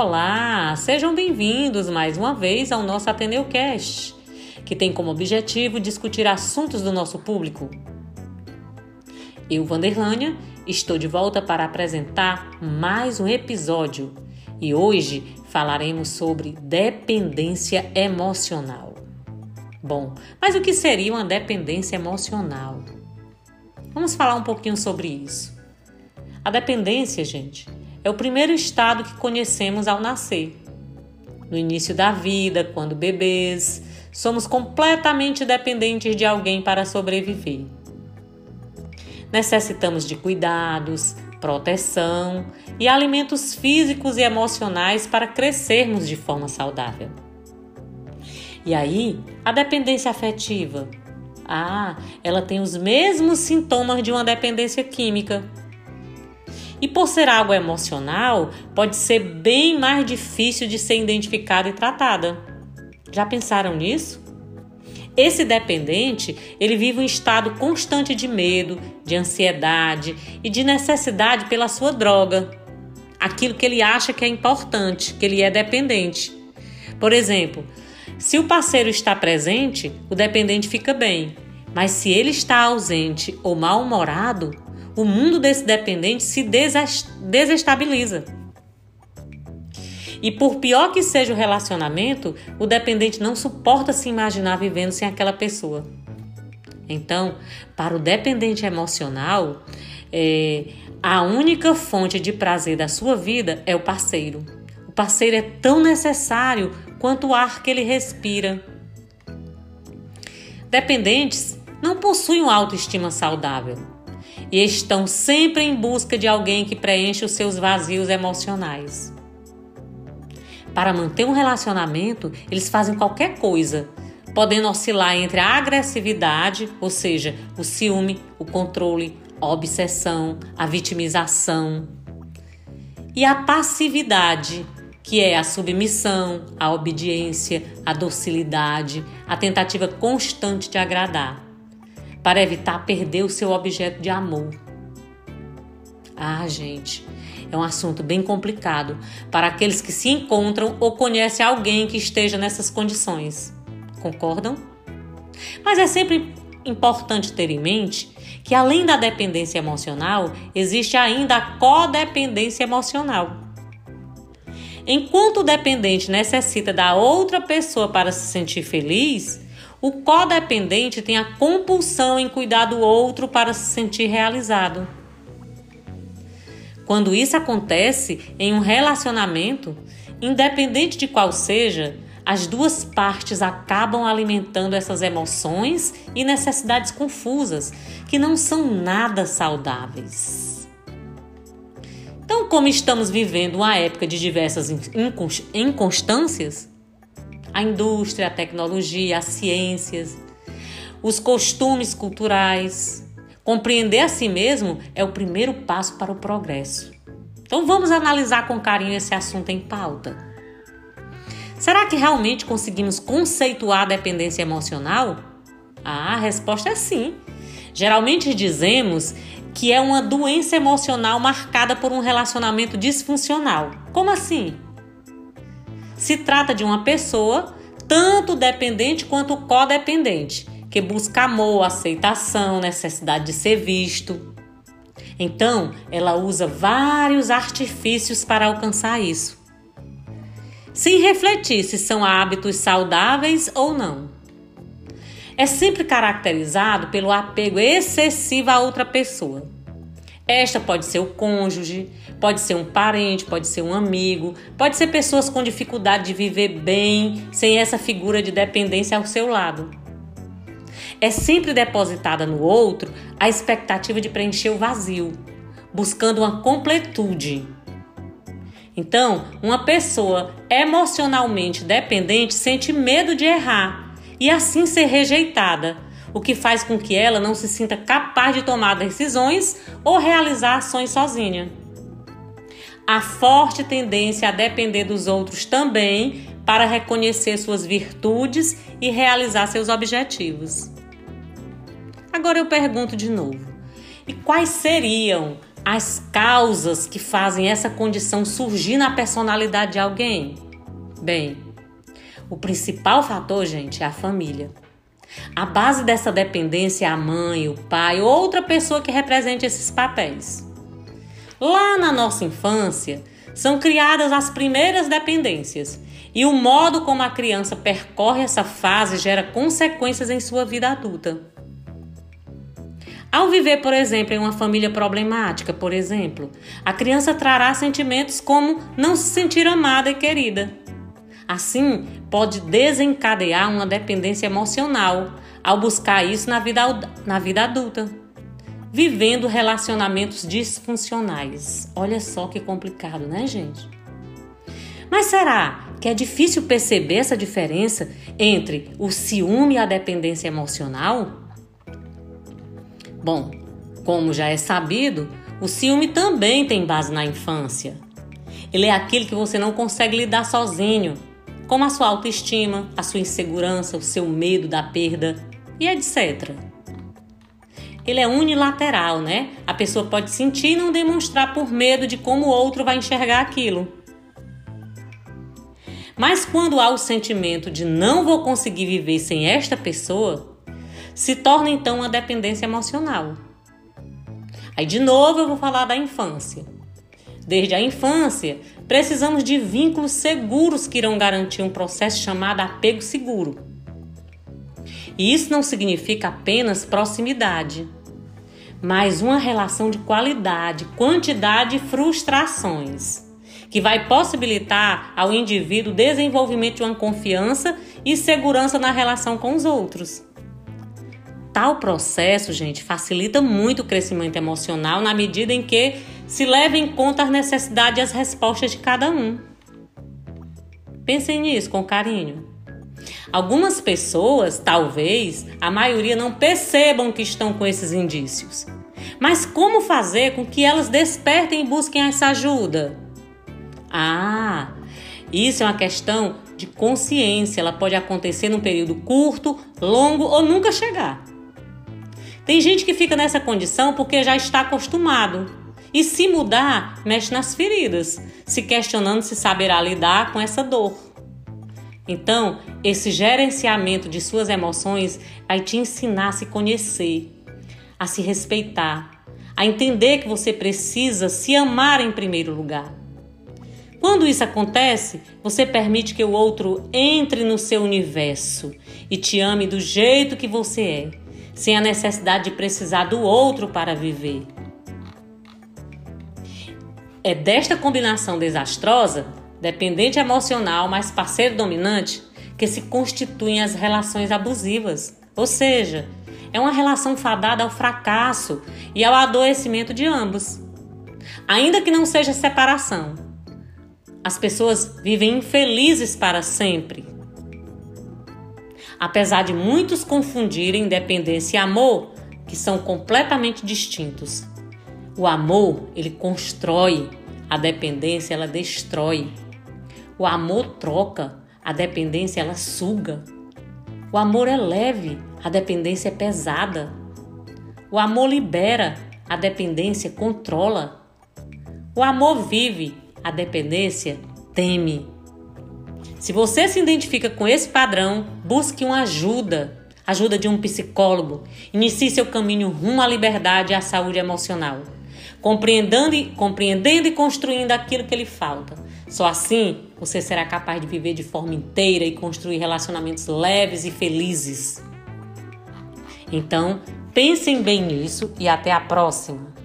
Olá, sejam bem-vindos mais uma vez ao nosso Ateneu Cast, que tem como objetivo discutir assuntos do nosso público. Eu, Vanderlânia, estou de volta para apresentar mais um episódio e hoje falaremos sobre dependência emocional. Bom, mas o que seria uma dependência emocional? Vamos falar um pouquinho sobre isso. A dependência, gente, é o primeiro estado que conhecemos ao nascer. No início da vida, quando bebês, somos completamente dependentes de alguém para sobreviver. Necessitamos de cuidados, proteção e alimentos físicos e emocionais para crescermos de forma saudável. E aí, a dependência afetiva. Ah, ela tem os mesmos sintomas de uma dependência química e por ser algo emocional, pode ser bem mais difícil de ser identificada e tratada. Já pensaram nisso? Esse dependente, ele vive um estado constante de medo, de ansiedade e de necessidade pela sua droga. Aquilo que ele acha que é importante, que ele é dependente. Por exemplo, se o parceiro está presente, o dependente fica bem. Mas se ele está ausente ou mal-humorado, o mundo desse dependente se desestabiliza. E por pior que seja o relacionamento, o dependente não suporta se imaginar vivendo sem aquela pessoa. Então, para o dependente emocional, é, a única fonte de prazer da sua vida é o parceiro. O parceiro é tão necessário quanto o ar que ele respira. Dependentes não possuem uma autoestima saudável e estão sempre em busca de alguém que preencha os seus vazios emocionais. Para manter um relacionamento, eles fazem qualquer coisa, podendo oscilar entre a agressividade, ou seja, o ciúme, o controle, a obsessão, a vitimização, e a passividade, que é a submissão, a obediência, a docilidade, a tentativa constante de agradar para evitar perder o seu objeto de amor. Ah, gente, é um assunto bem complicado para aqueles que se encontram ou conhecem alguém que esteja nessas condições. Concordam? Mas é sempre importante ter em mente que além da dependência emocional, existe ainda a codependência emocional. Enquanto o dependente necessita da outra pessoa para se sentir feliz, o codependente tem a compulsão em cuidar do outro para se sentir realizado. Quando isso acontece em um relacionamento, independente de qual seja, as duas partes acabam alimentando essas emoções e necessidades confusas que não são nada saudáveis. Então, como estamos vivendo uma época de diversas inconstâncias, a indústria, a tecnologia, as ciências, os costumes culturais. Compreender a si mesmo é o primeiro passo para o progresso. Então vamos analisar com carinho esse assunto em pauta. Será que realmente conseguimos conceituar a dependência emocional? Ah, a resposta é sim. Geralmente dizemos que é uma doença emocional marcada por um relacionamento disfuncional. Como assim? Se trata de uma pessoa, tanto dependente quanto codependente, que busca amor, aceitação, necessidade de ser visto. Então, ela usa vários artifícios para alcançar isso. Sem refletir se são hábitos saudáveis ou não. É sempre caracterizado pelo apego excessivo a outra pessoa esta pode ser o cônjuge, pode ser um parente, pode ser um amigo, pode ser pessoas com dificuldade de viver bem sem essa figura de dependência ao seu lado. É sempre depositada no outro a expectativa de preencher o vazio, buscando uma completude. Então, uma pessoa emocionalmente dependente sente medo de errar e assim ser rejeitada o que faz com que ela não se sinta capaz de tomar decisões ou realizar ações sozinha. A forte tendência a depender dos outros também para reconhecer suas virtudes e realizar seus objetivos. Agora eu pergunto de novo: e quais seriam as causas que fazem essa condição surgir na personalidade de alguém? Bem, o principal fator, gente, é a família. A base dessa dependência é a mãe, o pai ou outra pessoa que represente esses papéis. Lá na nossa infância, são criadas as primeiras dependências e o modo como a criança percorre essa fase gera consequências em sua vida adulta. Ao viver, por exemplo, em uma família problemática, por exemplo, a criança trará sentimentos como não se sentir amada e querida. Assim, pode desencadear uma dependência emocional ao buscar isso na vida, na vida adulta, vivendo relacionamentos disfuncionais. Olha só que complicado, né, gente? Mas será que é difícil perceber essa diferença entre o ciúme e a dependência emocional? Bom, como já é sabido, o ciúme também tem base na infância. Ele é aquele que você não consegue lidar sozinho, como a sua autoestima, a sua insegurança, o seu medo da perda e etc. Ele é unilateral, né? A pessoa pode sentir e não demonstrar por medo de como o outro vai enxergar aquilo. Mas quando há o sentimento de não vou conseguir viver sem esta pessoa, se torna então uma dependência emocional. Aí de novo eu vou falar da infância. Desde a infância, precisamos de vínculos seguros que irão garantir um processo chamado apego seguro. E isso não significa apenas proximidade, mas uma relação de qualidade, quantidade e frustrações, que vai possibilitar ao indivíduo o desenvolvimento de uma confiança e segurança na relação com os outros. Tal processo, gente, facilita muito o crescimento emocional na medida em que se leva em conta as necessidades e as respostas de cada um. Pensem nisso com carinho. Algumas pessoas, talvez, a maioria não percebam que estão com esses indícios. Mas como fazer com que elas despertem e busquem essa ajuda? Ah, isso é uma questão de consciência. Ela pode acontecer num período curto, longo ou nunca chegar. Tem gente que fica nessa condição porque já está acostumado. E se mudar, mexe nas feridas, se questionando se saberá lidar com essa dor. Então, esse gerenciamento de suas emoções vai te ensinar a se conhecer, a se respeitar, a entender que você precisa se amar em primeiro lugar. Quando isso acontece, você permite que o outro entre no seu universo e te ame do jeito que você é sem a necessidade de precisar do outro para viver. É desta combinação desastrosa, dependente emocional mais parceiro dominante, que se constituem as relações abusivas. Ou seja, é uma relação fadada ao fracasso e ao adoecimento de ambos. Ainda que não seja separação, as pessoas vivem infelizes para sempre apesar de muitos confundirem dependência e amor, que são completamente distintos. O amor, ele constrói, a dependência ela destrói. O amor troca, a dependência ela suga. O amor é leve, a dependência é pesada. O amor libera, a dependência controla. O amor vive, a dependência teme. Se você se identifica com esse padrão, busque uma ajuda, ajuda de um psicólogo. Inicie seu caminho rumo à liberdade e à saúde emocional, compreendendo e, compreendendo e construindo aquilo que lhe falta. Só assim você será capaz de viver de forma inteira e construir relacionamentos leves e felizes. Então, pensem bem nisso e até a próxima!